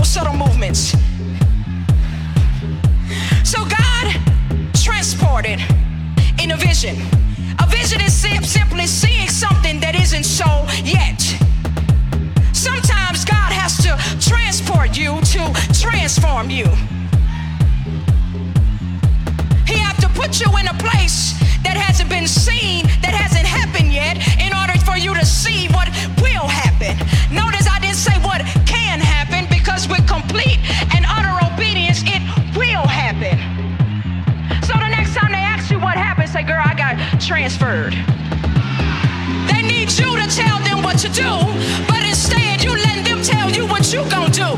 no subtle movements. So God transported in a vision. A vision is simply seeing something that isn't so yet. Sometimes God has to transport you to transform you. He has to put you in a place that hasn't been seen, that hasn't happened yet, in order for you to see what will happen. Transferred. They need you to tell them what to do, but instead you let them tell you what you gonna do.